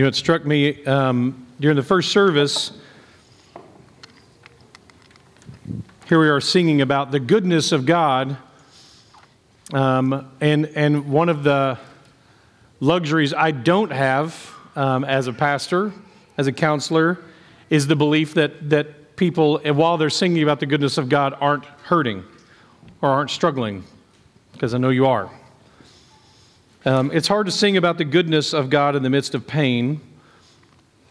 You know, it struck me um, during the first service. Here we are singing about the goodness of God. Um, and, and one of the luxuries I don't have um, as a pastor, as a counselor, is the belief that, that people, while they're singing about the goodness of God, aren't hurting or aren't struggling, because I know you are. Um, it's hard to sing about the goodness of God in the midst of pain,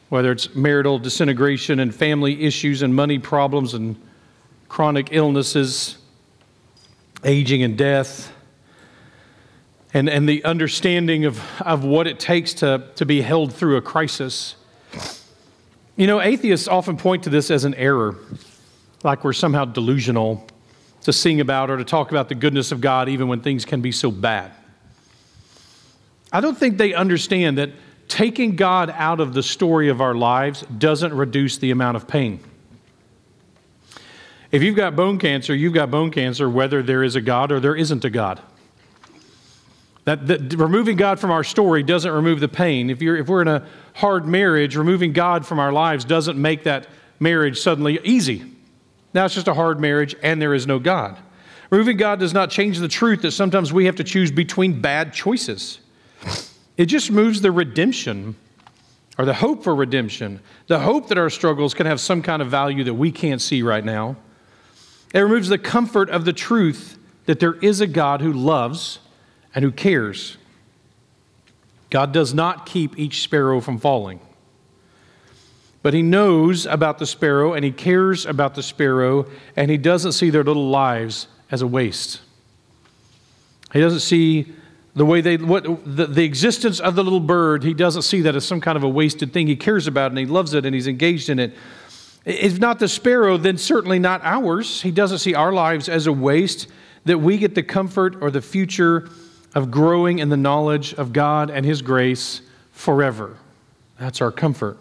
whether it's marital disintegration and family issues and money problems and chronic illnesses, aging and death, and, and the understanding of, of what it takes to, to be held through a crisis. You know, atheists often point to this as an error, like we're somehow delusional to sing about or to talk about the goodness of God even when things can be so bad. I don't think they understand that taking God out of the story of our lives doesn't reduce the amount of pain. If you've got bone cancer, you've got bone cancer whether there is a God or there isn't a God. That, that removing God from our story doesn't remove the pain. If, you're, if we're in a hard marriage, removing God from our lives doesn't make that marriage suddenly easy. Now it's just a hard marriage and there is no God. Removing God does not change the truth that sometimes we have to choose between bad choices. It just moves the redemption or the hope for redemption, the hope that our struggles can have some kind of value that we can't see right now. It removes the comfort of the truth that there is a God who loves and who cares. God does not keep each sparrow from falling. But he knows about the sparrow and he cares about the sparrow and he doesn't see their little lives as a waste. He doesn't see the way they what the, the existence of the little bird he doesn't see that as some kind of a wasted thing. He cares about it and he loves it and he's engaged in it. If not the sparrow then certainly not ours. He doesn't see our lives as a waste that we get the comfort or the future of growing in the knowledge of god and his grace forever. That's our comfort.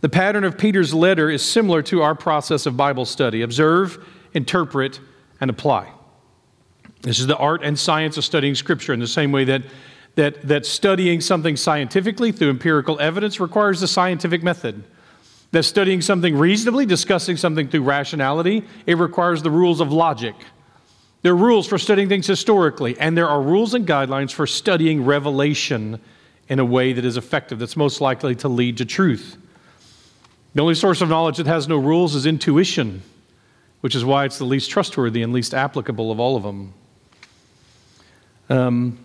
The pattern of peter's letter is similar to our process of bible study. Observe interpret and apply this is the art and science of studying Scripture in the same way that, that, that studying something scientifically through empirical evidence requires the scientific method. That studying something reasonably, discussing something through rationality, it requires the rules of logic. There are rules for studying things historically, and there are rules and guidelines for studying revelation in a way that is effective, that's most likely to lead to truth. The only source of knowledge that has no rules is intuition, which is why it's the least trustworthy and least applicable of all of them. Um,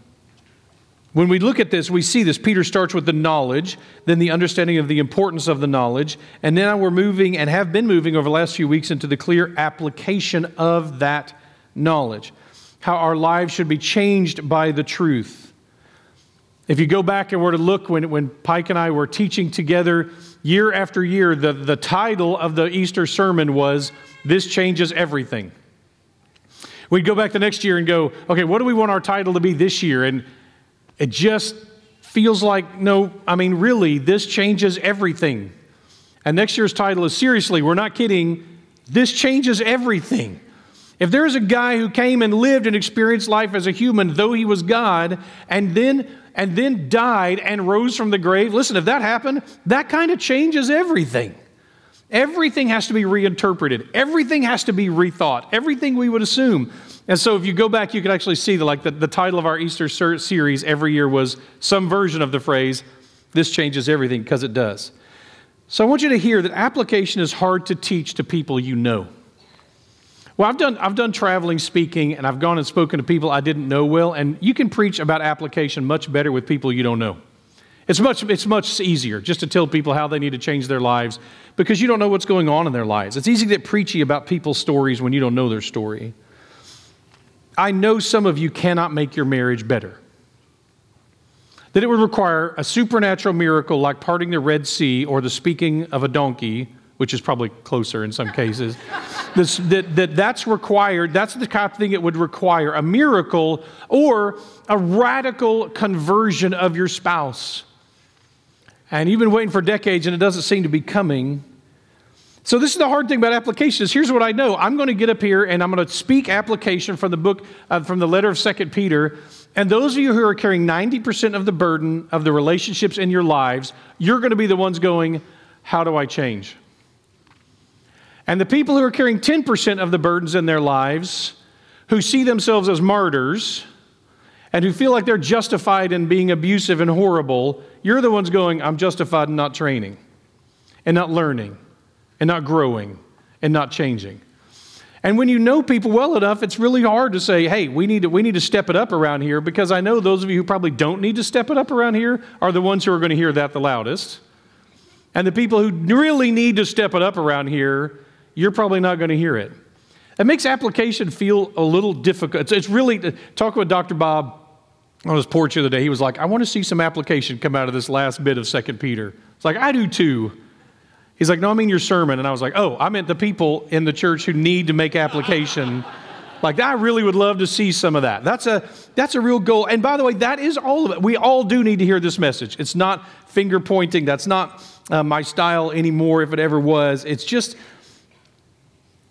when we look at this, we see this. Peter starts with the knowledge, then the understanding of the importance of the knowledge, and now we're moving and have been moving over the last few weeks into the clear application of that knowledge. How our lives should be changed by the truth. If you go back and were to look when, when Pike and I were teaching together year after year, the, the title of the Easter sermon was This Changes Everything. We'd go back the next year and go, okay, what do we want our title to be this year? And it just feels like, no, I mean, really, this changes everything. And next year's title is seriously, we're not kidding, this changes everything. If there's a guy who came and lived and experienced life as a human, though he was God, and then and then died and rose from the grave, listen, if that happened, that kind of changes everything. Everything has to be reinterpreted. Everything has to be rethought. Everything we would assume. And so if you go back, you can actually see that like the, the title of our Easter series every year was some version of the phrase, this changes everything, because it does. So I want you to hear that application is hard to teach to people you know. Well, I've done, I've done traveling speaking, and I've gone and spoken to people I didn't know well, and you can preach about application much better with people you don't know. It's much, it's much easier just to tell people how they need to change their lives because you don't know what's going on in their lives. It's easy to get preachy about people's stories when you don't know their story. I know some of you cannot make your marriage better. That it would require a supernatural miracle like parting the Red Sea or the speaking of a donkey, which is probably closer in some cases. this, that, that that's required, that's the kind of thing it would require a miracle or a radical conversion of your spouse and you've been waiting for decades and it doesn't seem to be coming. So this is the hard thing about application is here's what I know. I'm going to get up here and I'm going to speak application from the book, uh, from the letter of Second Peter. And those of you who are carrying 90% of the burden of the relationships in your lives, you're going to be the ones going, how do I change? And the people who are carrying 10% of the burdens in their lives, who see themselves as martyrs, and who feel like they're justified in being abusive and horrible, you're the ones going, I'm justified in not training and not learning and not growing and not changing. And when you know people well enough, it's really hard to say, hey, we need to, we need to step it up around here because I know those of you who probably don't need to step it up around here are the ones who are going to hear that the loudest. And the people who really need to step it up around here, you're probably not going to hear it. It makes application feel a little difficult. It's, it's really, talk with Dr. Bob on his porch the other day. He was like, I want to see some application come out of this last bit of Second Peter. It's like, I do too. He's like, No, I mean your sermon. And I was like, Oh, I meant the people in the church who need to make application. like, I really would love to see some of that. That's a, that's a real goal. And by the way, that is all of it. We all do need to hear this message. It's not finger pointing, that's not uh, my style anymore, if it ever was. It's just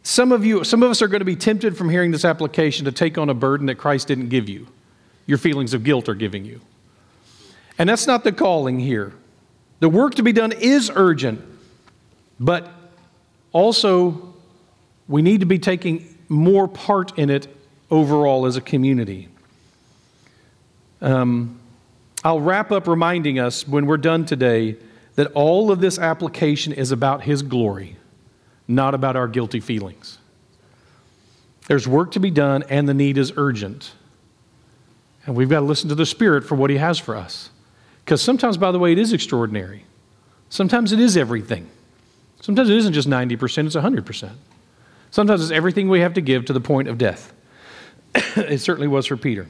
some of you, some of us are going to be tempted from hearing this application to take on a burden that Christ didn't give you. Your feelings of guilt are giving you. And that's not the calling here. The work to be done is urgent. But also, we need to be taking more part in it overall as a community. Um, I'll wrap up reminding us when we're done today that all of this application is about His glory, not about our guilty feelings. There's work to be done, and the need is urgent. And we've got to listen to the Spirit for what He has for us. Because sometimes, by the way, it is extraordinary. Sometimes it is everything. Sometimes it isn't just 90%, it's 100%. Sometimes it's everything we have to give to the point of death. it certainly was for Peter.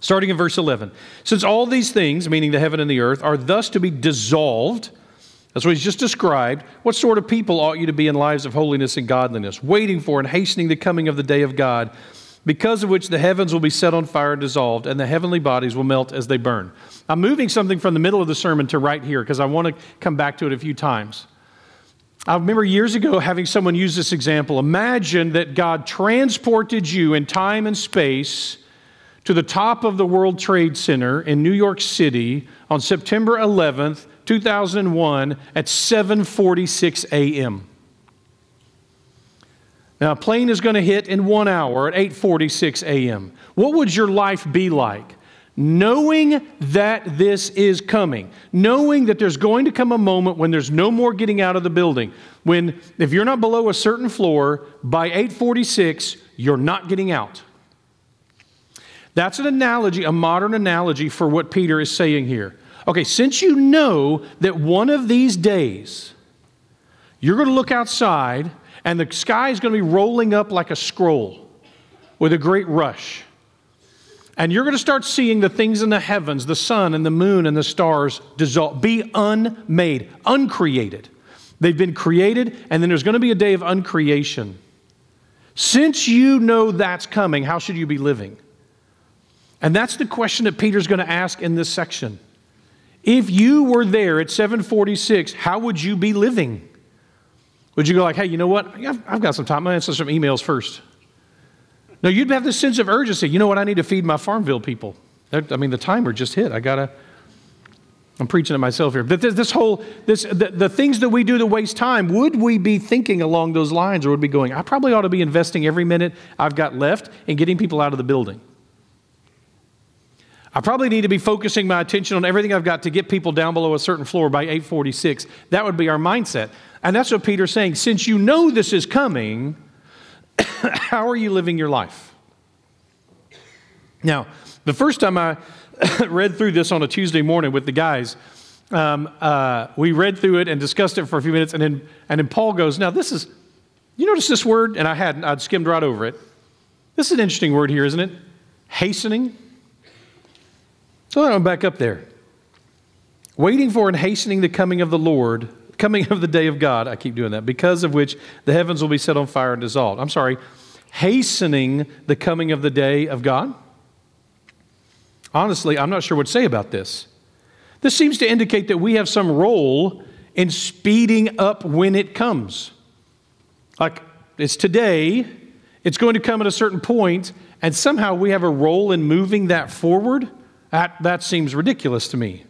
Starting in verse 11. Since all these things, meaning the heaven and the earth, are thus to be dissolved, that's what he's just described, what sort of people ought you to be in lives of holiness and godliness, waiting for and hastening the coming of the day of God, because of which the heavens will be set on fire and dissolved, and the heavenly bodies will melt as they burn. I'm moving something from the middle of the sermon to right here because I want to come back to it a few times. I remember years ago having someone use this example. Imagine that God transported you in time and space to the top of the World Trade Center in New York City on September 11th, 2001 at 7:46 a.m. Now, a plane is going to hit in 1 hour at 8:46 a.m. What would your life be like? knowing that this is coming, knowing that there's going to come a moment when there's no more getting out of the building. When, if you're not below a certain floor, by 846, you're not getting out. That's an analogy, a modern analogy for what Peter is saying here. Okay, since you know that one of these days you're going to look outside and the sky is going to be rolling up like a scroll with a great rush and you're going to start seeing the things in the heavens, the sun and the moon and the stars dissolve, be unmade, uncreated. They've been created, and then there's going to be a day of uncreation. Since you know that's coming, how should you be living? And that's the question that Peter's going to ask in this section. If you were there at 746, how would you be living? Would you go like, hey, you know what? I've, got some time. I'm going to answer some emails first. No, you'd have this sense of urgency. You know what? I need to feed my Farmville people. I mean, the timer just hit. I got to. I'm preaching to myself here. But this, this whole, this, the, the, things that we do to waste time, would we be thinking along those lines or would we be going, I probably ought to be investing every minute I've got left in getting people out of the building? I probably need to be focusing my attention on everything I've got to get people down below a certain floor by 846. That would be our mindset. And that's what Peter's saying. Since you know this is coming, how are you living your life? Now, the first time I read through this on a Tuesday morning with the guys, um, uh, we read through it and discussed it for a few minutes, and then, and then Paul goes, Now, this is, you notice this word? And I hadn't, I'd skimmed right over it. This is an interesting word here, isn't it? Hastening. So I'm back up there. Waiting for and hastening the coming of the Lord coming of the day of God, I keep doing that, because of which the heavens will be set on fire and dissolved. I'm sorry, hastening the coming of the day of God? Honestly, I'm not sure what to say about this. This seems to indicate that we have some role in speeding up when it comes. Like it's today, it's going to come at a certain point, and somehow we have a role in moving that forward. That, that seems ridiculous to me.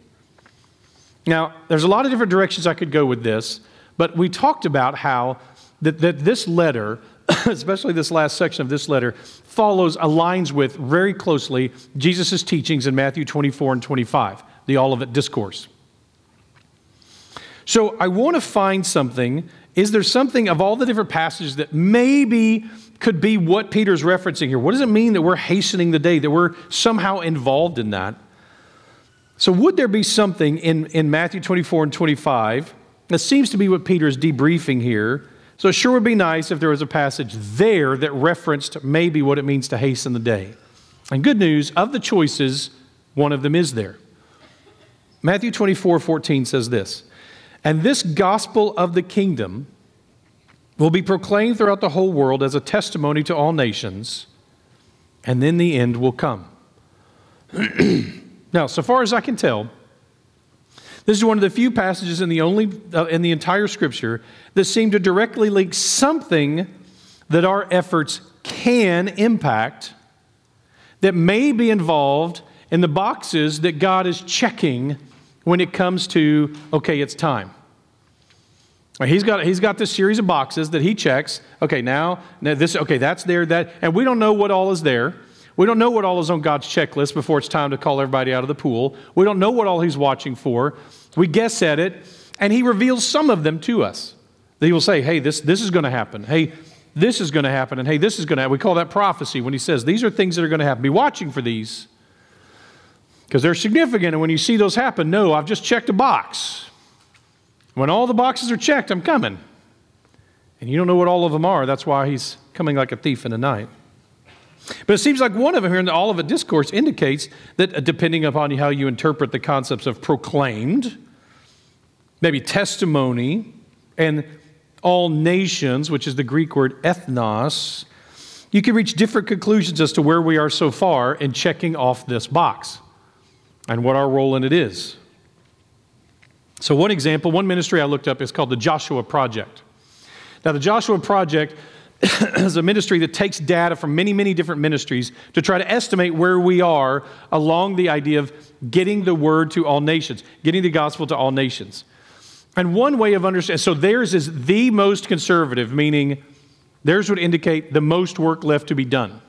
Now, there's a lot of different directions I could go with this, but we talked about how that, that this letter, especially this last section of this letter, follows, aligns with very closely Jesus' teachings in Matthew 24 and 25, the Olivet Discourse. So I want to find something. Is there something of all the different passages that maybe could be what Peter's referencing here? What does it mean that we're hastening the day, that we're somehow involved in that? So, would there be something in, in Matthew 24 and 25 that seems to be what Peter is debriefing here? So, it sure would be nice if there was a passage there that referenced maybe what it means to hasten the day. And good news, of the choices, one of them is there. Matthew 24 14 says this And this gospel of the kingdom will be proclaimed throughout the whole world as a testimony to all nations, and then the end will come. Now, so far as I can tell, this is one of the few passages in the only uh, in the entire scripture that seem to directly link something that our efforts can impact that may be involved in the boxes that God is checking when it comes to okay, it's time. He's got, he's got this series of boxes that he checks. Okay, now, now this, okay, that's there, that, and we don't know what all is there. We don't know what all is on God's checklist before it's time to call everybody out of the pool. We don't know what all He's watching for. We guess at it, and He reveals some of them to us. He will say, hey, this, this is going to happen. Hey, this is going to happen. And hey, this is going to happen. We call that prophecy when He says, these are things that are going to happen. Be watching for these because they're significant. And when you see those happen, no, I've just checked a box. When all the boxes are checked, I'm coming. And you don't know what all of them are. That's why He's coming like a thief in the night. But it seems like one of them here in the Olivet Discourse indicates that uh, depending upon how you interpret the concepts of proclaimed, maybe testimony, and all nations, which is the Greek word ethnos, you can reach different conclusions as to where we are so far in checking off this box and what our role in it is. So, one example, one ministry I looked up is called the Joshua Project. Now, the Joshua Project is a ministry that takes data from many, many different ministries to try to estimate where we are along the idea of getting the word to all nations, getting the gospel to all nations. And one way of understanding, so theirs is the most conservative, meaning theirs would indicate the most work left to be done.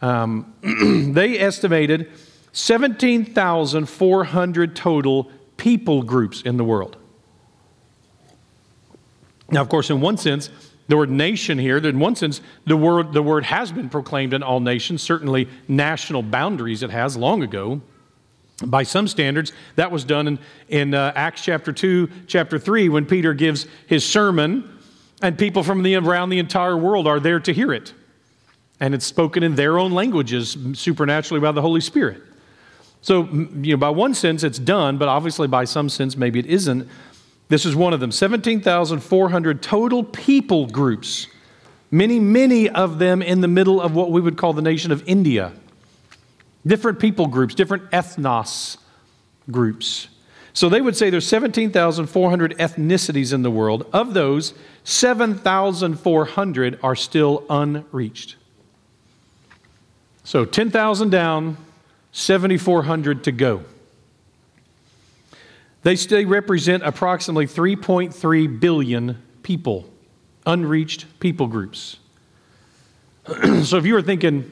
Um, they estimated 17,400 total people groups in the world. Now, of course, in one sense, the word nation here, in one sense, the word, the word has been proclaimed in all nations, certainly national boundaries it has long ago. By some standards, that was done in, in uh, Acts chapter 2, chapter 3, when Peter gives his sermon, and people from the, around the entire world are there to hear it. And it's spoken in their own languages, supernaturally by the Holy Spirit. So, you know, by one sense, it's done, but obviously, by some sense, maybe it isn't. This is one of them 17,400 total people groups, many, many of them in the middle of what we would call the nation of India. Different people groups, different ethnos groups. So they would say there's 17,400 ethnicities in the world. Of those, 7,400 are still unreached. So 10,000 down, 7,400 to go. They still represent approximately 3.3 billion people, unreached people groups. so if you were thinking,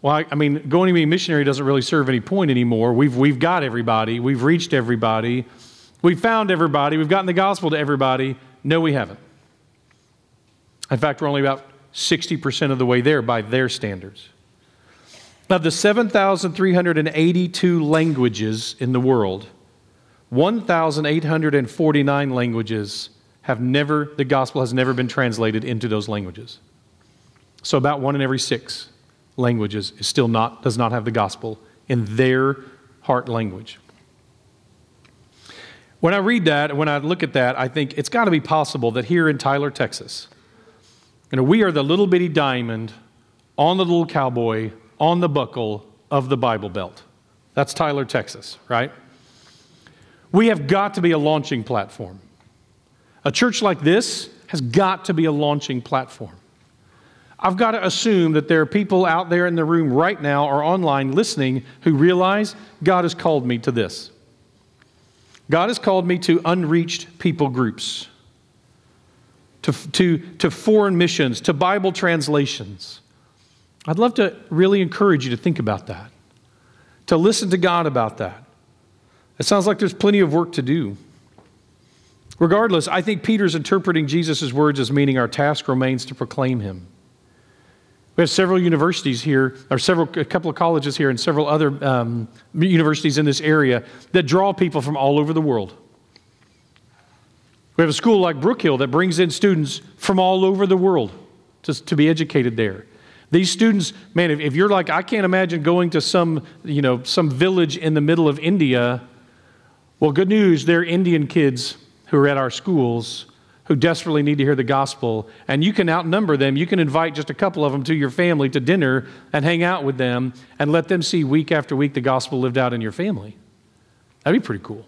well, I mean, going to be a missionary doesn't really serve any point anymore. We've, we've got everybody, we've reached everybody, we've found everybody, we've gotten the gospel to everybody. No, we haven't. In fact, we're only about 60% of the way there by their standards. Of the 7,382 languages in the world, 1,849 languages have never, the gospel has never been translated into those languages. So about one in every six languages is still not, does not have the gospel in their heart language. When I read that, when I look at that, I think it's got to be possible that here in Tyler, Texas, you know, we are the little bitty diamond on the little cowboy on the buckle of the Bible Belt. That's Tyler, Texas, right? We have got to be a launching platform. A church like this has got to be a launching platform. I've got to assume that there are people out there in the room right now or online listening who realize God has called me to this. God has called me to unreached people groups, to, to, to foreign missions, to Bible translations. I'd love to really encourage you to think about that, to listen to God about that. It sounds like there's plenty of work to do. Regardless, I think Peter's interpreting Jesus' words as meaning our task remains to proclaim him. We have several universities here, or several, a couple of colleges here, and several other um, universities in this area that draw people from all over the world. We have a school like Brook Hill that brings in students from all over the world to, to be educated there. These students, man, if, if you're like, I can't imagine going to some, you know, some village in the middle of India, well, good news, they're Indian kids who are at our schools who desperately need to hear the gospel, and you can outnumber them. You can invite just a couple of them to your family to dinner and hang out with them and let them see week after week the gospel lived out in your family. That'd be pretty cool.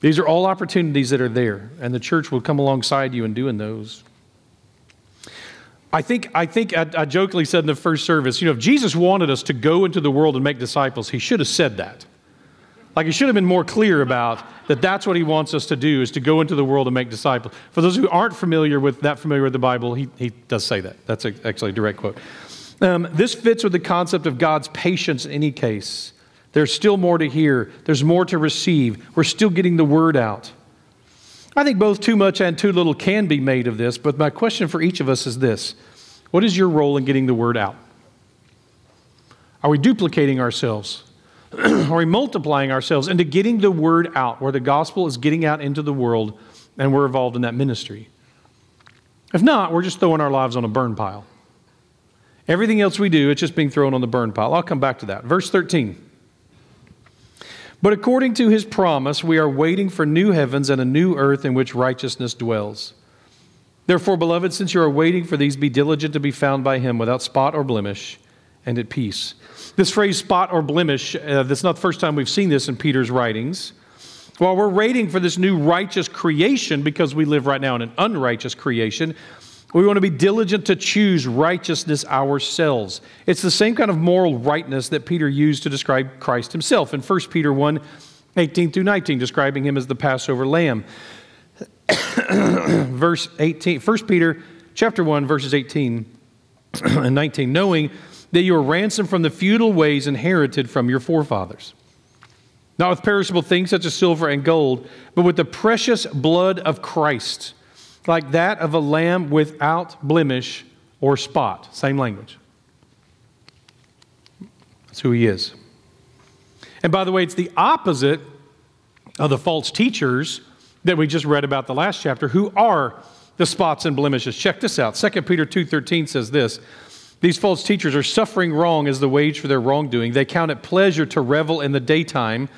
These are all opportunities that are there, and the church will come alongside you in doing those. I think, I, think I, I jokingly said in the first service, you know, if Jesus wanted us to go into the world and make disciples, he should have said that. Like he should have been more clear about that that's what he wants us to do is to go into the world and make disciples. For those who aren't familiar with that familiar with the Bible, he, he does say that. That's a, actually a direct quote. Um, this fits with the concept of God's patience in any case. There's still more to hear, there's more to receive. We're still getting the word out. I think both too much and too little can be made of this, but my question for each of us is this What is your role in getting the word out? Are we duplicating ourselves? are we multiplying ourselves into getting the word out, where the gospel is getting out into the world and we're involved in that ministry? If not, we're just throwing our lives on a burn pile. Everything else we do, it's just being thrown on the burn pile. I'll come back to that. Verse 13. But according to his promise, we are waiting for new heavens and a new earth in which righteousness dwells. Therefore, beloved, since you are waiting for these, be diligent to be found by him without spot or blemish and at peace. This phrase, spot or blemish, uh, that's not the first time we've seen this in Peter's writings. While we're waiting for this new righteous creation, because we live right now in an unrighteous creation, we want to be diligent to choose righteousness ourselves. It's the same kind of moral rightness that Peter used to describe Christ himself in 1 Peter 1 18 through 19, describing him as the Passover lamb. Verse 18, 1 Peter chapter 1, verses 18 and 19, knowing that you are ransomed from the futile ways inherited from your forefathers. Not with perishable things such as silver and gold, but with the precious blood of Christ, like that of a lamb without blemish or spot. Same language. That's who he is. And by the way, it's the opposite of the false teachers that we just read about the last chapter who are the spots and blemishes. Check this out. 2 Peter 2:13 says this, these false teachers are suffering wrong as the wage for their wrongdoing. They count it pleasure to revel in the daytime.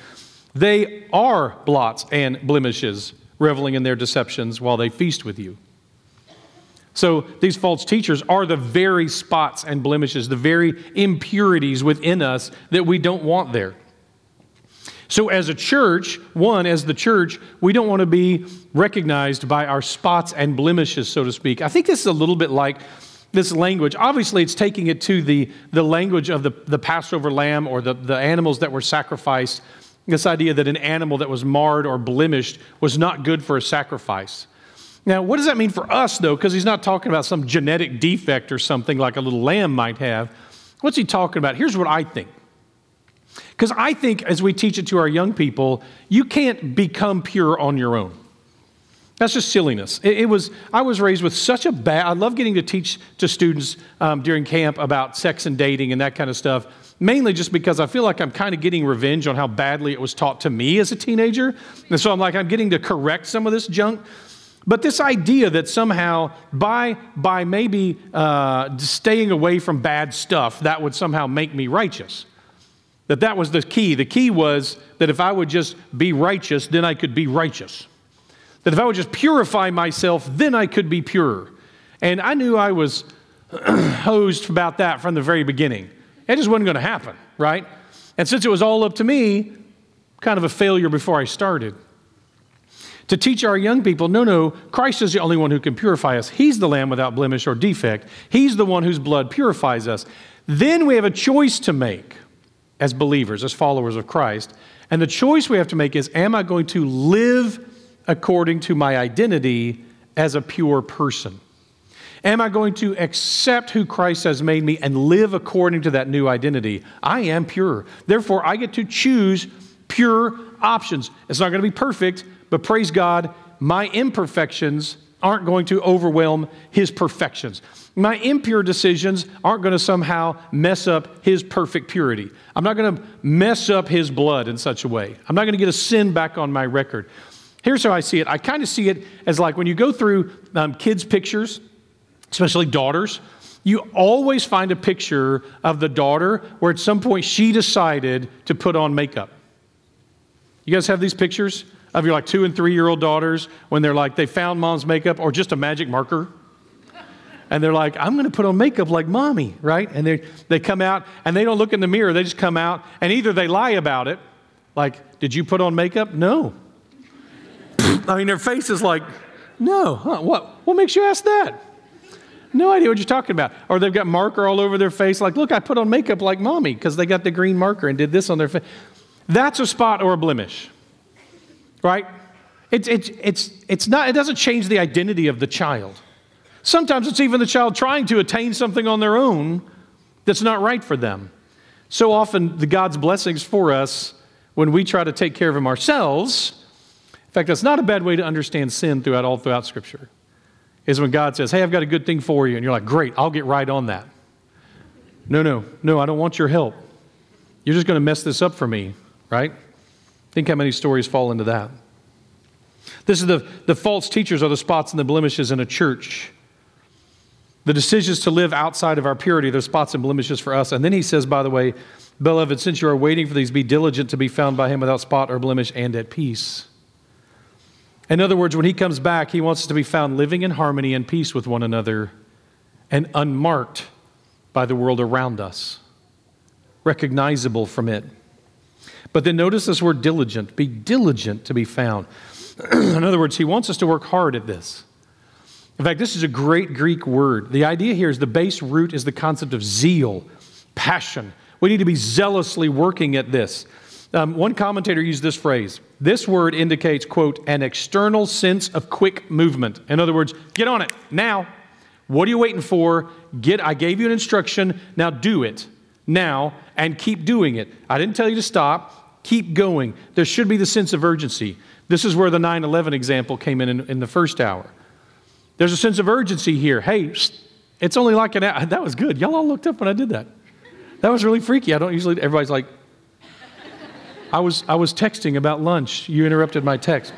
They are blots and blemishes, reveling in their deceptions while they feast with you. So these false teachers are the very spots and blemishes, the very impurities within us that we don't want there. So, as a church, one, as the church, we don't want to be recognized by our spots and blemishes, so to speak. I think this is a little bit like this language. Obviously, it's taking it to the, the language of the, the Passover lamb or the, the animals that were sacrificed. This idea that an animal that was marred or blemished was not good for a sacrifice. Now, what does that mean for us, though? Because he's not talking about some genetic defect or something like a little lamb might have. What's he talking about? Here's what I think. Because I think as we teach it to our young people, you can't become pure on your own. That's just silliness. It, it, was, I was raised with such a bad, I love getting to teach to students um, during camp about sex and dating and that kind of stuff, mainly just because I feel like I'm kind of getting revenge on how badly it was taught to me as a teenager. And so I'm like, I'm getting to correct some of this junk. But this idea that somehow by, by maybe uh, staying away from bad stuff, that would somehow make me righteous. That that was the key. The key was that if I would just be righteous, then I could be righteous. That if I would just purify myself, then I could be pure. And I knew I was hosed about that from the very beginning. It just wasn't going to happen, right? And since it was all up to me, kind of a failure before I started. To teach our young people, no, no, Christ is the only one who can purify us. He's the Lamb without blemish or defect. He's the one whose blood purifies us. Then we have a choice to make as believers, as followers of Christ. And the choice we have to make is Am I going to live according to my identity as a pure person? Am I going to accept who Christ has made me and live according to that new identity? I am pure. Therefore, I get to choose pure options. It's not going to be perfect, but praise God, my imperfections aren't going to overwhelm his perfections. My impure decisions aren't going to somehow mess up his perfect purity. I'm not going to mess up his blood in such a way. I'm not going to get a sin back on my record. Here's how I see it I kind of see it as like when you go through um, kids' pictures, especially daughters, you always find a picture of the daughter where at some point she decided to put on makeup. You guys have these pictures of your like two and three year old daughters when they're like, they found mom's makeup or just a magic marker? and they're like, I'm going to put on makeup like mommy, right? And they, they come out and they don't look in the mirror. They just come out and either they lie about it, like, did you put on makeup? No. I mean, their face is like, no. Huh, what? What makes you ask that? No idea what you're talking about. Or they've got marker all over their face, like, look, I put on makeup like mommy because they got the green marker and did this on their face. That's a spot or a blemish, right? It's, it's, it's, it's not, it doesn't change the identity of the child. Sometimes it's even the child trying to attain something on their own that's not right for them. So often, the God's blessings for us, when we try to take care of them ourselves, in fact, that's not a bad way to understand sin throughout all throughout Scripture, is when God says, Hey, I've got a good thing for you. And you're like, Great, I'll get right on that. No, no, no, I don't want your help. You're just going to mess this up for me, right? Think how many stories fall into that. This is the, the false teachers are the spots and the blemishes in a church the decisions to live outside of our purity, those spots and blemishes for us. And then he says, by the way, beloved, since you are waiting for these, be diligent to be found by him without spot or blemish and at peace. In other words, when he comes back, he wants us to be found living in harmony and peace with one another and unmarked by the world around us, recognizable from it. But then notice this word diligent. Be diligent to be found. in other words, he wants us to work hard at this. In fact, this is a great Greek word. The idea here is the base root is the concept of zeal, passion. We need to be zealously working at this. Um, one commentator used this phrase. This word indicates, quote, an external sense of quick movement. In other words, get on it now. What are you waiting for? Get, I gave you an instruction. Now do it now and keep doing it. I didn't tell you to stop. Keep going. There should be the sense of urgency. This is where the 9 11 example came in, in in the first hour. There's a sense of urgency here. Hey, it's only like an hour. That was good. Y'all all looked up when I did that. That was really freaky. I don't usually, everybody's like, I was, I was texting about lunch. You interrupted my text.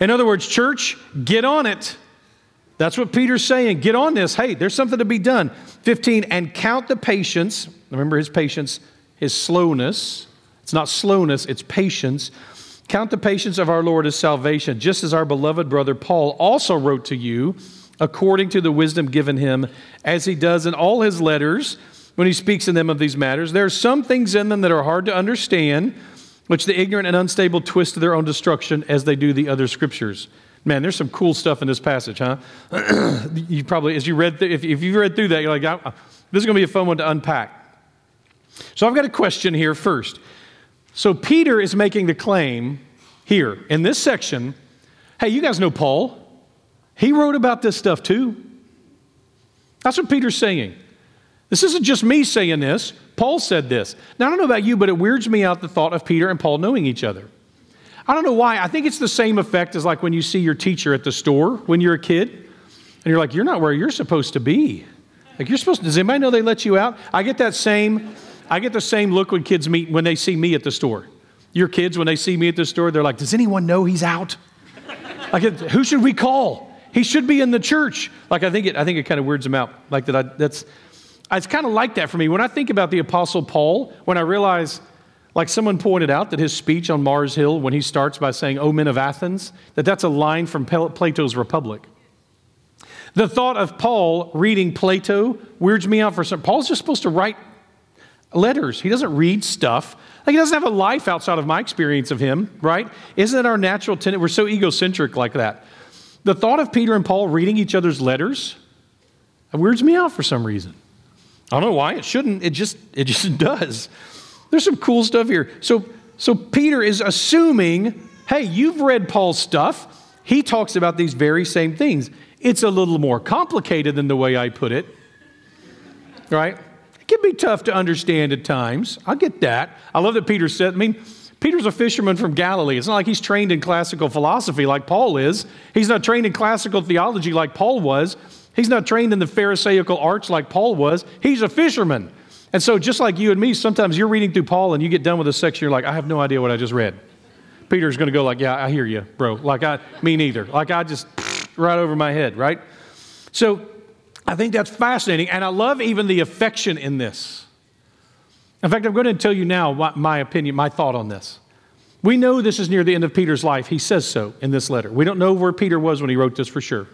In other words, church, get on it. That's what Peter's saying. Get on this. Hey, there's something to be done. 15, and count the patience. Remember his patience, his slowness. It's not slowness, it's patience Count the patience of our Lord as salvation, just as our beloved brother Paul also wrote to you, according to the wisdom given him, as he does in all his letters when he speaks in them of these matters. There are some things in them that are hard to understand, which the ignorant and unstable twist to their own destruction as they do the other scriptures. Man, there's some cool stuff in this passage, huh? you probably, as you read, th- if, if you read through that, you're like, this is going to be a fun one to unpack. So I've got a question here first. So Peter is making the claim here in this section hey, you guys know Paul. He wrote about this stuff too. That's what Peter's saying. This isn't just me saying this. Paul said this. Now, I don't know about you, but it weirds me out the thought of Peter and Paul knowing each other. I don't know why. I think it's the same effect as like when you see your teacher at the store when you're a kid, and you're like, you're not where you're supposed to be. Like, you're supposed to, does anybody know they let you out? I get that same I get the same look when kids meet when they see me at the store. Your kids, when they see me at the store, they're like, Does anyone know he's out? like, who should we call? He should be in the church. Like, I think it, I think it kind of weirds them out. Like, that I, that's, it's kind of like that for me. When I think about the Apostle Paul, when I realize, like someone pointed out, that his speech on Mars Hill, when he starts by saying, O men of Athens, that that's a line from Plato's Republic. The thought of Paul reading Plato weirds me out for some. Paul's just supposed to write letters. He doesn't read stuff. Like he doesn't have a life outside of my experience of him, right? Isn't it our natural tendency? We're so egocentric like that. The thought of Peter and Paul reading each other's letters weirds me out for some reason. I don't know why it shouldn't. It just it just does. There's some cool stuff here. So so Peter is assuming, hey, you've read Paul's stuff. He talks about these very same things. It's a little more complicated than the way I put it. Right? It can be tough to understand at times. I get that. I love that Peter said, I mean, Peter's a fisherman from Galilee. It's not like he's trained in classical philosophy like Paul is. He's not trained in classical theology like Paul was. He's not trained in the Pharisaical arts like Paul was. He's a fisherman. And so, just like you and me, sometimes you're reading through Paul and you get done with a section, you're like, I have no idea what I just read. Peter's going to go like, Yeah, I hear you, bro. Like I, me neither. Like I just right over my head, right? So, I think that's fascinating, and I love even the affection in this. In fact, I'm going to tell you now my, my opinion, my thought on this. We know this is near the end of Peter's life. He says so in this letter. We don't know where Peter was when he wrote this for sure.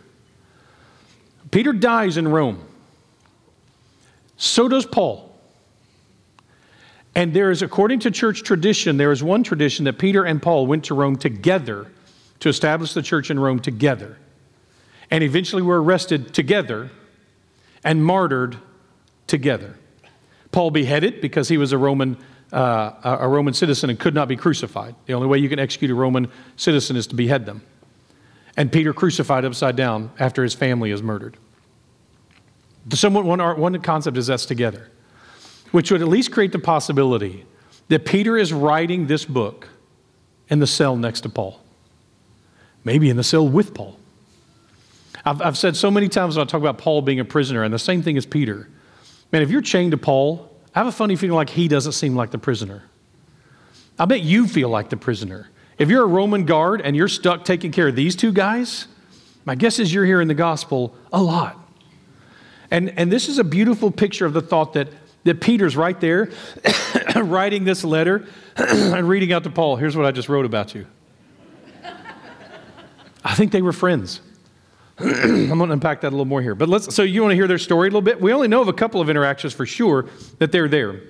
Peter dies in Rome. So does Paul. And there is, according to church tradition, there is one tradition that Peter and Paul went to Rome together to establish the church in Rome together. And eventually were arrested together and martyred together. Paul beheaded because he was a Roman, uh, a Roman citizen and could not be crucified. The only way you can execute a Roman citizen is to behead them. And Peter crucified upside down after his family is murdered. Somewhat one, one concept is that's together, which would at least create the possibility that Peter is writing this book in the cell next to Paul, maybe in the cell with Paul. I've, I've said so many times when I talk about Paul being a prisoner, and the same thing as Peter. Man, if you're chained to Paul, I have a funny feeling like he doesn't seem like the prisoner. I bet you feel like the prisoner. If you're a Roman guard and you're stuck taking care of these two guys, my guess is you're hearing the gospel a lot. And, and this is a beautiful picture of the thought that, that Peter's right there writing this letter and reading out to Paul. Here's what I just wrote about you. I think they were friends. I'm going to unpack that a little more here. But let's, so you want to hear their story a little bit? We only know of a couple of interactions for sure that they're there.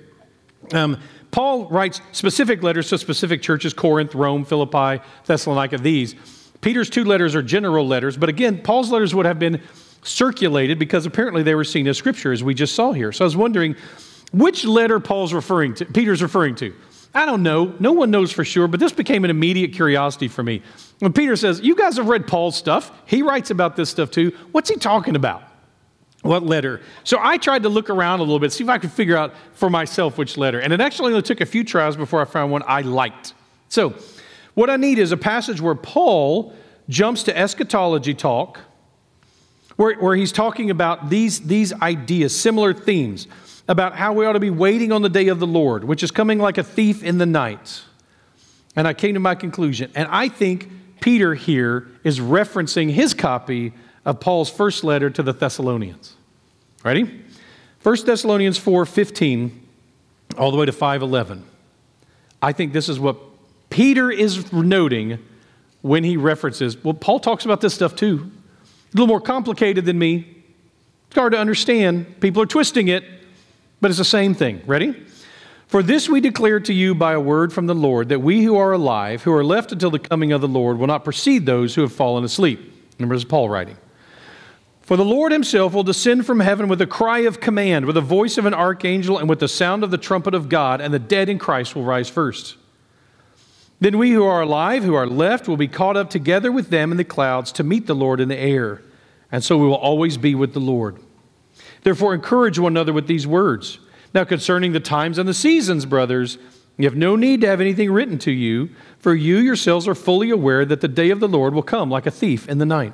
Um, Paul writes specific letters to specific churches Corinth, Rome, Philippi, Thessalonica, these. Peter's two letters are general letters, but again, Paul's letters would have been circulated because apparently they were seen as scripture, as we just saw here. So I was wondering which letter Paul's referring to, Peter's referring to. I don't know. No one knows for sure, but this became an immediate curiosity for me. When Peter says, You guys have read Paul's stuff, he writes about this stuff too. What's he talking about? What letter? So I tried to look around a little bit, see if I could figure out for myself which letter. And it actually only took a few tries before I found one I liked. So, what I need is a passage where Paul jumps to eschatology talk, where, where he's talking about these, these ideas, similar themes about how we ought to be waiting on the day of the Lord, which is coming like a thief in the night. And I came to my conclusion. And I think Peter here is referencing his copy of Paul's first letter to the Thessalonians. Ready? 1 Thessalonians 4 15, all the way to 511. I think this is what Peter is noting when he references. Well, Paul talks about this stuff too. A little more complicated than me. It's hard to understand. People are twisting it. But it's the same thing. Ready? For this we declare to you by a word from the Lord that we who are alive, who are left until the coming of the Lord, will not precede those who have fallen asleep. Remember, this is Paul writing. For the Lord himself will descend from heaven with a cry of command, with the voice of an archangel, and with the sound of the trumpet of God, and the dead in Christ will rise first. Then we who are alive, who are left, will be caught up together with them in the clouds to meet the Lord in the air. And so we will always be with the Lord. Therefore, encourage one another with these words. Now, concerning the times and the seasons, brothers, you have no need to have anything written to you, for you yourselves are fully aware that the day of the Lord will come like a thief in the night.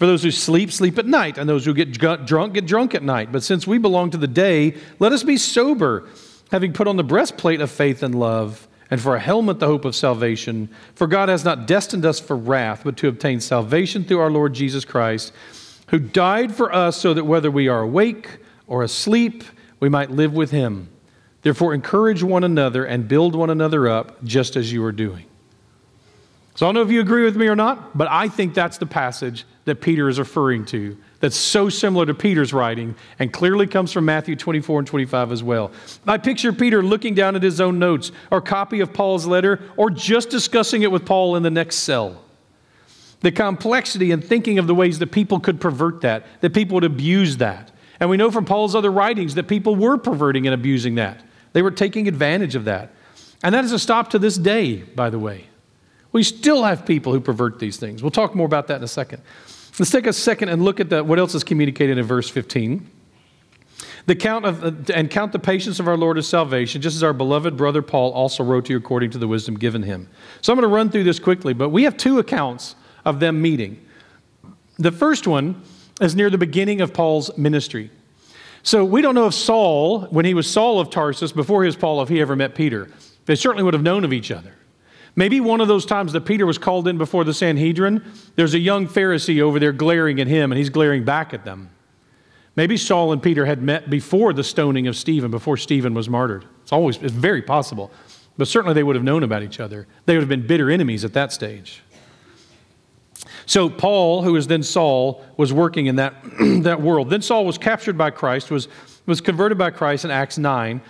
For those who sleep, sleep at night, and those who get drunk, get drunk at night. But since we belong to the day, let us be sober, having put on the breastplate of faith and love, and for a helmet the hope of salvation. For God has not destined us for wrath, but to obtain salvation through our Lord Jesus Christ, who died for us so that whether we are awake or asleep, we might live with him. Therefore, encourage one another and build one another up, just as you are doing. So I don't know if you agree with me or not, but I think that's the passage that Peter is referring to that's so similar to Peter's writing and clearly comes from Matthew 24 and 25 as well. I picture Peter looking down at his own notes or copy of Paul's letter or just discussing it with Paul in the next cell. The complexity and thinking of the ways that people could pervert that, that people would abuse that. And we know from Paul's other writings that people were perverting and abusing that. They were taking advantage of that. And that is a stop to this day, by the way. We still have people who pervert these things. We'll talk more about that in a second. Let's take a second and look at the, what else is communicated in verse 15. The count of, uh, and count the patience of our Lord as salvation, just as our beloved brother Paul also wrote to you according to the wisdom given him. So I'm going to run through this quickly, but we have two accounts of them meeting. The first one is near the beginning of Paul's ministry. So we don't know if Saul, when he was Saul of Tarsus, before he was Paul, if he ever met Peter. They certainly would have known of each other. Maybe one of those times that Peter was called in before the Sanhedrin, there's a young Pharisee over there glaring at him, and he's glaring back at them. Maybe Saul and Peter had met before the stoning of Stephen, before Stephen was martyred. It's always it's very possible. But certainly they would have known about each other. They would have been bitter enemies at that stage. So Paul, who was then Saul, was working in that, that world. Then Saul was captured by Christ, was, was converted by Christ in Acts 9.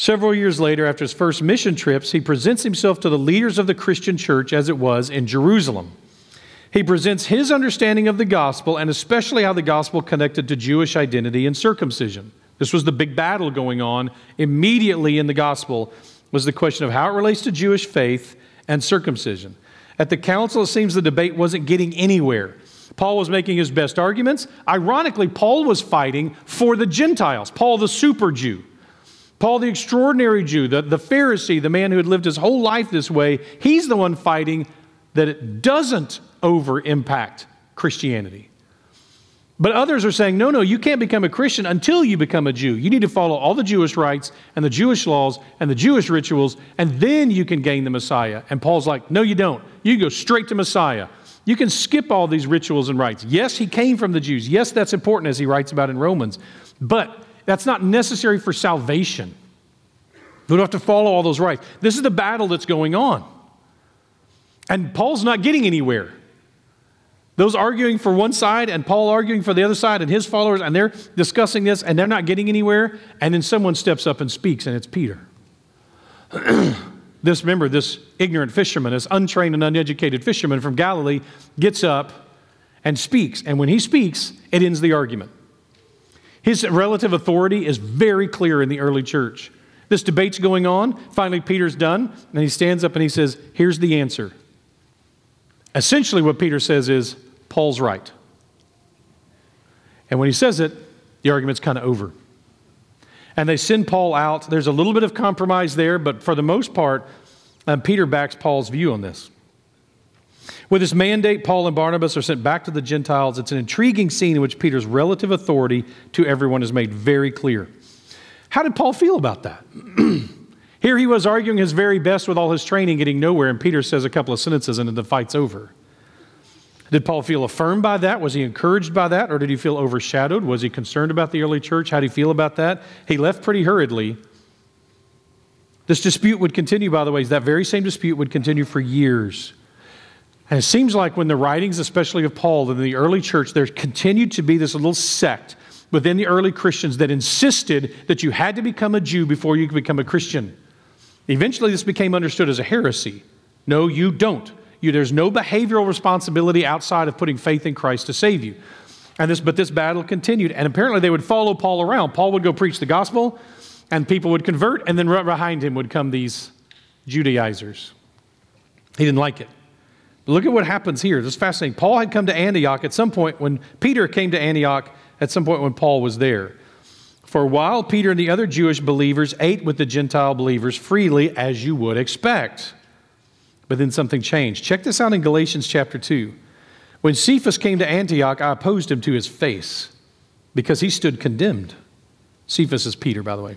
Several years later, after his first mission trips, he presents himself to the leaders of the Christian church as it was in Jerusalem. He presents his understanding of the gospel and especially how the gospel connected to Jewish identity and circumcision. This was the big battle going on immediately in the gospel was the question of how it relates to Jewish faith and circumcision. At the council, it seems the debate wasn't getting anywhere. Paul was making his best arguments. Ironically, Paul was fighting for the Gentiles, Paul the super Jew. Paul, the extraordinary Jew, the, the Pharisee, the man who had lived his whole life this way, he's the one fighting that it doesn't over impact Christianity. But others are saying, no, no, you can't become a Christian until you become a Jew. You need to follow all the Jewish rites and the Jewish laws and the Jewish rituals, and then you can gain the Messiah. And Paul's like, no, you don't. You go straight to Messiah. You can skip all these rituals and rites. Yes, he came from the Jews. Yes, that's important, as he writes about in Romans. But that's not necessary for salvation. We don't have to follow all those rites. This is the battle that's going on. And Paul's not getting anywhere. Those arguing for one side and Paul arguing for the other side and his followers, and they're discussing this and they're not getting anywhere. And then someone steps up and speaks, and it's Peter. this, member, this ignorant fisherman, this untrained and uneducated fisherman from Galilee, gets up and speaks. And when he speaks, it ends the argument. His relative authority is very clear in the early church. This debate's going on. Finally, Peter's done, and he stands up and he says, Here's the answer. Essentially, what Peter says is, Paul's right. And when he says it, the argument's kind of over. And they send Paul out. There's a little bit of compromise there, but for the most part, um, Peter backs Paul's view on this. With this mandate, Paul and Barnabas are sent back to the Gentiles. It's an intriguing scene in which Peter's relative authority to everyone is made very clear. How did Paul feel about that? Here he was arguing his very best with all his training, getting nowhere, and Peter says a couple of sentences and then the fight's over. Did Paul feel affirmed by that? Was he encouraged by that? Or did he feel overshadowed? Was he concerned about the early church? How did he feel about that? He left pretty hurriedly. This dispute would continue, by the way, that very same dispute would continue for years. And it seems like when the writings, especially of Paul in the early church, there continued to be this little sect within the early Christians that insisted that you had to become a Jew before you could become a Christian. Eventually, this became understood as a heresy. No, you don't. You, there's no behavioral responsibility outside of putting faith in Christ to save you. And this, but this battle continued, and apparently they would follow Paul around. Paul would go preach the gospel, and people would convert, and then right behind him would come these Judaizers. He didn't like it. Look at what happens here. This is fascinating. Paul had come to Antioch at some point when Peter came to Antioch at some point when Paul was there. For a while, Peter and the other Jewish believers ate with the Gentile believers freely, as you would expect. But then something changed. Check this out in Galatians chapter 2. When Cephas came to Antioch, I opposed him to his face because he stood condemned. Cephas is Peter, by the way.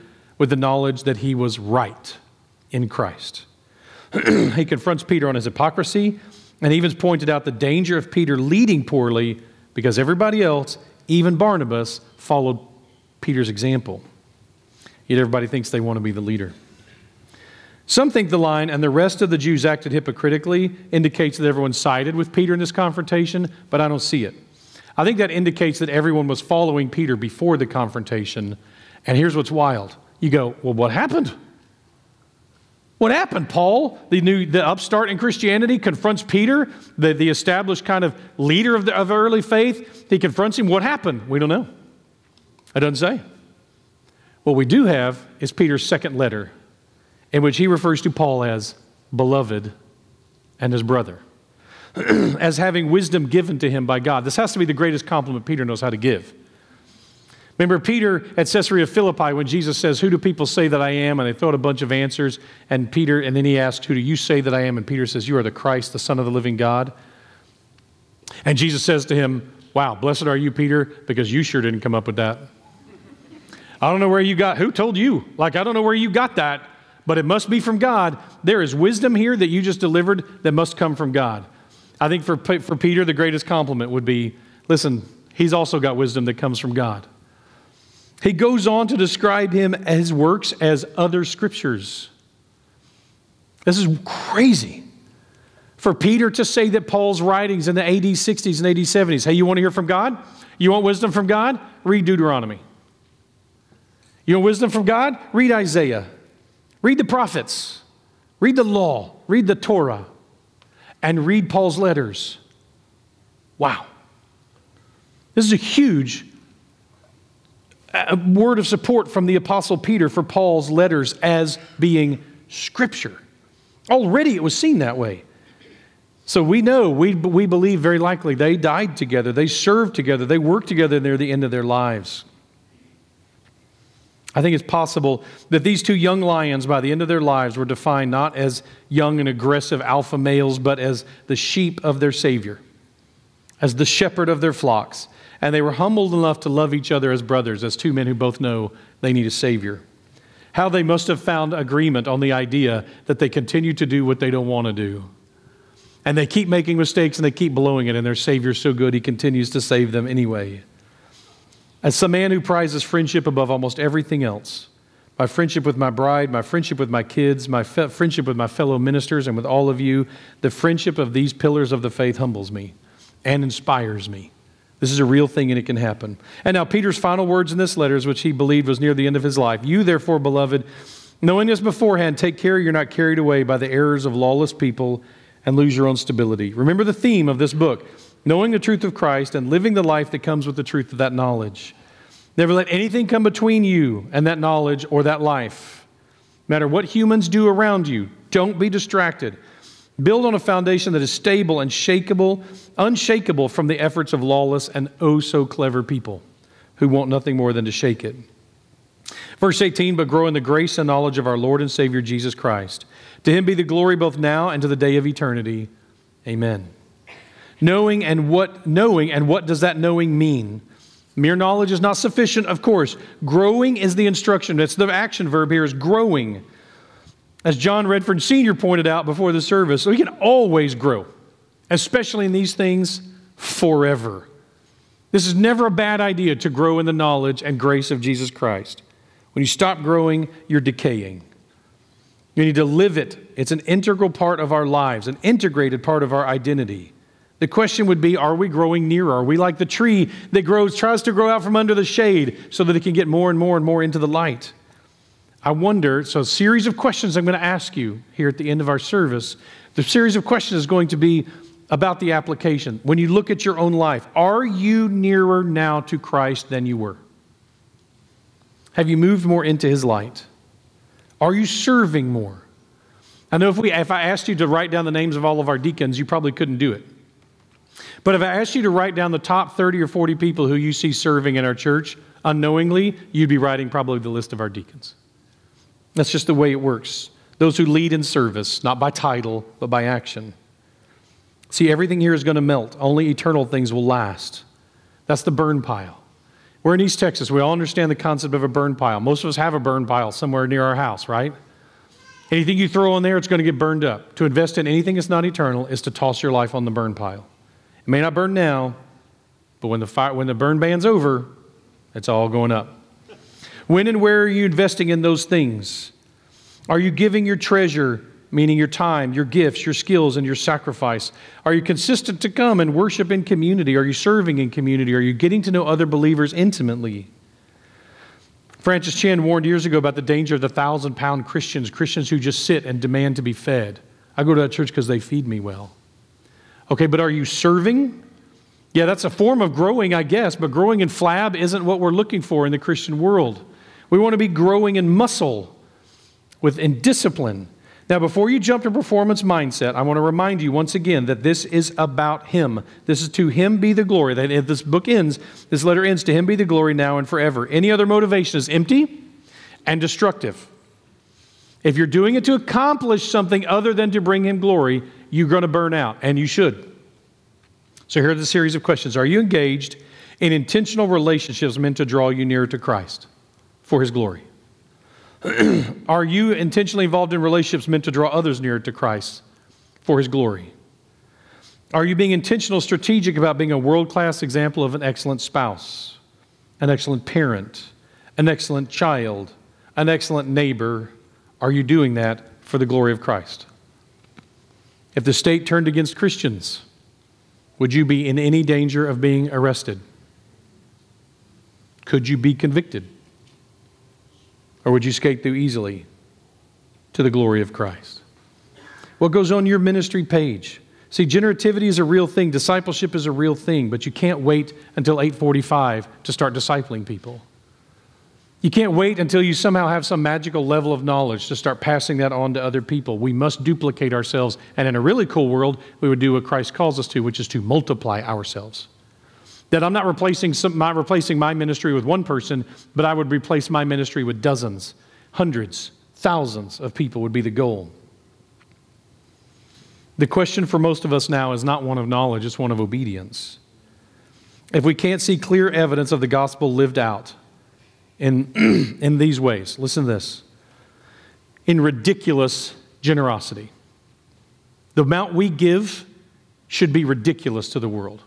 with the knowledge that he was right in Christ. he confronts Peter on his hypocrisy and even pointed out the danger of Peter leading poorly because everybody else, even Barnabas, followed Peter's example. Yet everybody thinks they want to be the leader. Some think the line, and the rest of the Jews acted hypocritically, indicates that everyone sided with Peter in this confrontation, but I don't see it. I think that indicates that everyone was following Peter before the confrontation. And here's what's wild you go, well, what happened? What happened? Paul, the new the upstart in Christianity, confronts Peter, the, the established kind of leader of the of early faith. He confronts him. What happened? We don't know. It doesn't say. What we do have is Peter's second letter, in which he refers to Paul as beloved and his brother, as having wisdom given to him by God. This has to be the greatest compliment Peter knows how to give. Remember Peter at Caesarea Philippi when Jesus says, Who do people say that I am? And they throw out a bunch of answers. And Peter, and then he asked, Who do you say that I am? And Peter says, You are the Christ, the Son of the living God. And Jesus says to him, Wow, blessed are you, Peter, because you sure didn't come up with that. I don't know where you got, who told you? Like, I don't know where you got that, but it must be from God. There is wisdom here that you just delivered that must come from God. I think for, for Peter, the greatest compliment would be listen, he's also got wisdom that comes from God. He goes on to describe him his works as other scriptures. This is crazy. For Peter to say that Paul's writings in the AD 60s and AD 70s, hey, you want to hear from God? You want wisdom from God? Read Deuteronomy. You want wisdom from God? Read Isaiah. Read the prophets. Read the law. Read the Torah. And read Paul's letters. Wow. This is a huge a word of support from the Apostle Peter for Paul's letters as being scripture. Already it was seen that way. So we know, we, we believe very likely they died together, they served together, they worked together near the end of their lives. I think it's possible that these two young lions, by the end of their lives, were defined not as young and aggressive alpha males, but as the sheep of their Savior, as the shepherd of their flocks and they were humbled enough to love each other as brothers, as two men who both know they need a Savior. How they must have found agreement on the idea that they continue to do what they don't want to do. And they keep making mistakes and they keep blowing it, and their Savior's so good, He continues to save them anyway. As some man who prizes friendship above almost everything else, my friendship with my bride, my friendship with my kids, my fe- friendship with my fellow ministers, and with all of you, the friendship of these pillars of the faith humbles me and inspires me. This is a real thing and it can happen. And now, Peter's final words in this letter which he believed was near the end of his life. You, therefore, beloved, knowing this beforehand, take care you're not carried away by the errors of lawless people and lose your own stability. Remember the theme of this book knowing the truth of Christ and living the life that comes with the truth of that knowledge. Never let anything come between you and that knowledge or that life. No matter what humans do around you, don't be distracted. Build on a foundation that is stable and shakable, unshakable from the efforts of lawless and oh so clever people who want nothing more than to shake it. Verse 18, but grow in the grace and knowledge of our Lord and Savior Jesus Christ. To him be the glory both now and to the day of eternity. Amen. Knowing and what knowing and what does that knowing mean? Mere knowledge is not sufficient, of course. Growing is the instruction. That's the action verb here is growing. As John Redford Sr. pointed out before the service, we can always grow, especially in these things forever. This is never a bad idea to grow in the knowledge and grace of Jesus Christ. When you stop growing, you're decaying. You need to live it. It's an integral part of our lives, an integrated part of our identity. The question would be Are we growing nearer? Are we like the tree that grows, tries to grow out from under the shade so that it can get more and more and more into the light? I wonder, so a series of questions I'm going to ask you here at the end of our service. The series of questions is going to be about the application. When you look at your own life, are you nearer now to Christ than you were? Have you moved more into his light? Are you serving more? I know if, we, if I asked you to write down the names of all of our deacons, you probably couldn't do it. But if I asked you to write down the top 30 or 40 people who you see serving in our church, unknowingly, you'd be writing probably the list of our deacons. That's just the way it works. Those who lead in service, not by title, but by action. See, everything here is going to melt. Only eternal things will last. That's the burn pile. We're in East Texas. We all understand the concept of a burn pile. Most of us have a burn pile somewhere near our house, right? Anything you throw on there, it's going to get burned up. To invest in anything that's not eternal is to toss your life on the burn pile. It may not burn now, but when the, fire, when the burn ban's over, it's all going up. When and where are you investing in those things? Are you giving your treasure, meaning your time, your gifts, your skills, and your sacrifice? Are you consistent to come and worship in community? Are you serving in community? Are you getting to know other believers intimately? Francis Chan warned years ago about the danger of the thousand pound Christians, Christians who just sit and demand to be fed. I go to that church because they feed me well. Okay, but are you serving? Yeah, that's a form of growing, I guess, but growing in flab isn't what we're looking for in the Christian world. We want to be growing in muscle, with in discipline. Now, before you jump to performance mindset, I want to remind you once again that this is about Him. This is to Him be the glory. That if this book ends, this letter ends, to Him be the glory now and forever. Any other motivation is empty and destructive. If you're doing it to accomplish something other than to bring Him glory, you're going to burn out, and you should. So here are the series of questions Are you engaged in intentional relationships meant to draw you nearer to Christ for His glory? Are you intentionally involved in relationships meant to draw others nearer to Christ for His glory? Are you being intentional, strategic about being a world class example of an excellent spouse, an excellent parent, an excellent child, an excellent neighbor? Are you doing that for the glory of Christ? If the state turned against Christians, would you be in any danger of being arrested? Could you be convicted? Or would you skate through easily to the glory of Christ? What goes on your ministry page? See, generativity is a real thing, discipleship is a real thing, but you can't wait until 8:45 to start discipling people. You can't wait until you somehow have some magical level of knowledge to start passing that on to other people. We must duplicate ourselves. And in a really cool world, we would do what Christ calls us to, which is to multiply ourselves. That I'm not replacing, some, not replacing my ministry with one person, but I would replace my ministry with dozens, hundreds, thousands of people would be the goal. The question for most of us now is not one of knowledge, it's one of obedience. If we can't see clear evidence of the gospel lived out in, in these ways, listen to this in ridiculous generosity. The amount we give should be ridiculous to the world.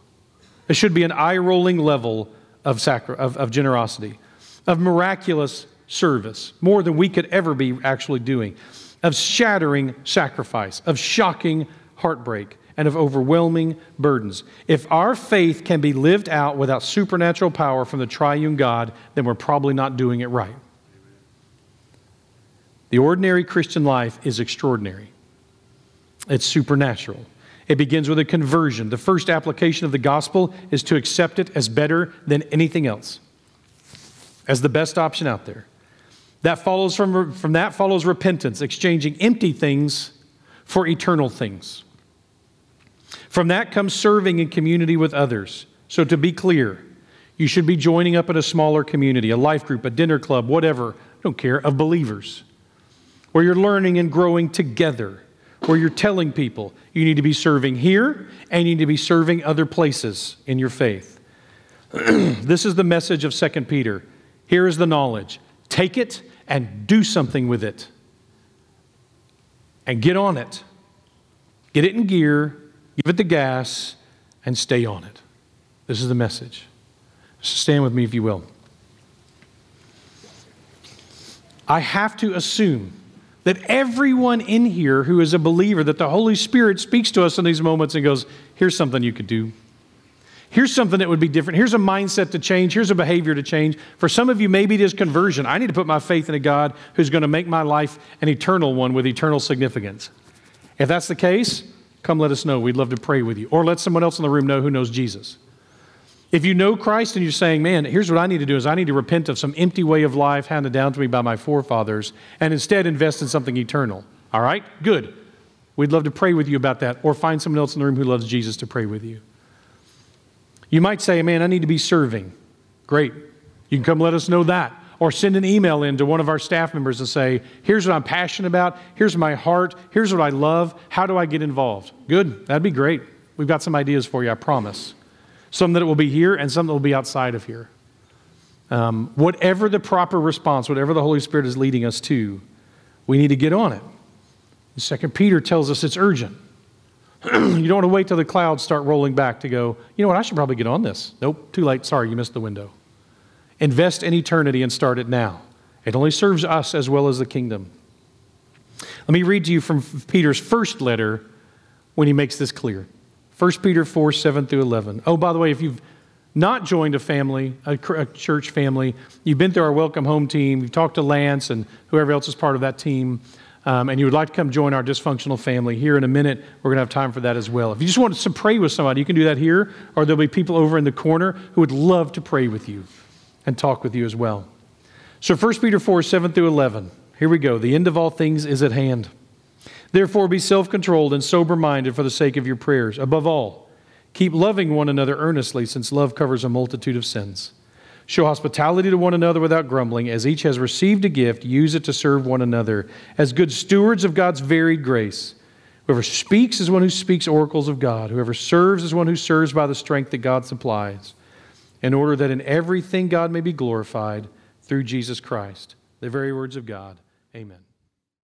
It should be an eye rolling level of, sacri- of, of generosity, of miraculous service, more than we could ever be actually doing, of shattering sacrifice, of shocking heartbreak, and of overwhelming burdens. If our faith can be lived out without supernatural power from the triune God, then we're probably not doing it right. The ordinary Christian life is extraordinary, it's supernatural. It begins with a conversion. The first application of the gospel is to accept it as better than anything else, as the best option out there. That follows from, from that follows repentance, exchanging empty things for eternal things. From that comes serving in community with others. So, to be clear, you should be joining up in a smaller community, a life group, a dinner club, whatever, I don't care, of believers, where you're learning and growing together where you're telling people you need to be serving here and you need to be serving other places in your faith. this is the message of 2 Peter. Here is the knowledge take it and do something with it. And get on it. Get it in gear, give it the gas, and stay on it. This is the message. So stand with me if you will. I have to assume that everyone in here who is a believer, that the Holy Spirit speaks to us in these moments and goes, here's something you could do. Here's something that would be different. Here's a mindset to change. Here's a behavior to change. For some of you, maybe it is conversion. I need to put my faith in a God who's going to make my life an eternal one with eternal significance. If that's the case, come let us know. We'd love to pray with you. Or let someone else in the room know who knows Jesus. If you know Christ and you're saying, man, here's what I need to do is I need to repent of some empty way of life handed down to me by my forefathers and instead invest in something eternal. All right? Good. We'd love to pray with you about that or find someone else in the room who loves Jesus to pray with you. You might say, man, I need to be serving. Great. You can come let us know that. Or send an email in to one of our staff members and say, here's what I'm passionate about. Here's my heart. Here's what I love. How do I get involved? Good. That'd be great. We've got some ideas for you, I promise. Some that will be here and some that will be outside of here. Um, whatever the proper response, whatever the Holy Spirit is leading us to, we need to get on it. Second Peter tells us it's urgent. you don't want to wait till the clouds start rolling back to go, you know what, I should probably get on this. Nope, too late. Sorry, you missed the window. Invest in eternity and start it now. It only serves us as well as the kingdom. Let me read to you from Peter's first letter when he makes this clear 1 Peter 4 7 through 11. Oh, by the way, if you've not joined a family, a, church family, you've been through our welcome home team, you've talked to Lance and whoever else is part of that team um, and you would like to come join our dysfunctional family, here in a minute, we're going to have time for that as well. If you just want to pray with somebody, you can do that here, or there'll be people over in the corner who would love to pray with you and talk with you as well. So 1 Peter 4 7 through 11. Here we go. The end of all things is at hand. Therefore, be self controlled and sober minded for the sake of your prayers. Above all, keep loving one another earnestly, since love covers a multitude of sins. Show hospitality to one another without grumbling. As each has received a gift, use it to serve one another as good stewards of God's varied grace. Whoever speaks is one who speaks oracles of God. Whoever serves is one who serves by the strength that God supplies, in order that in everything God may be glorified through Jesus Christ. The very words of God. Amen.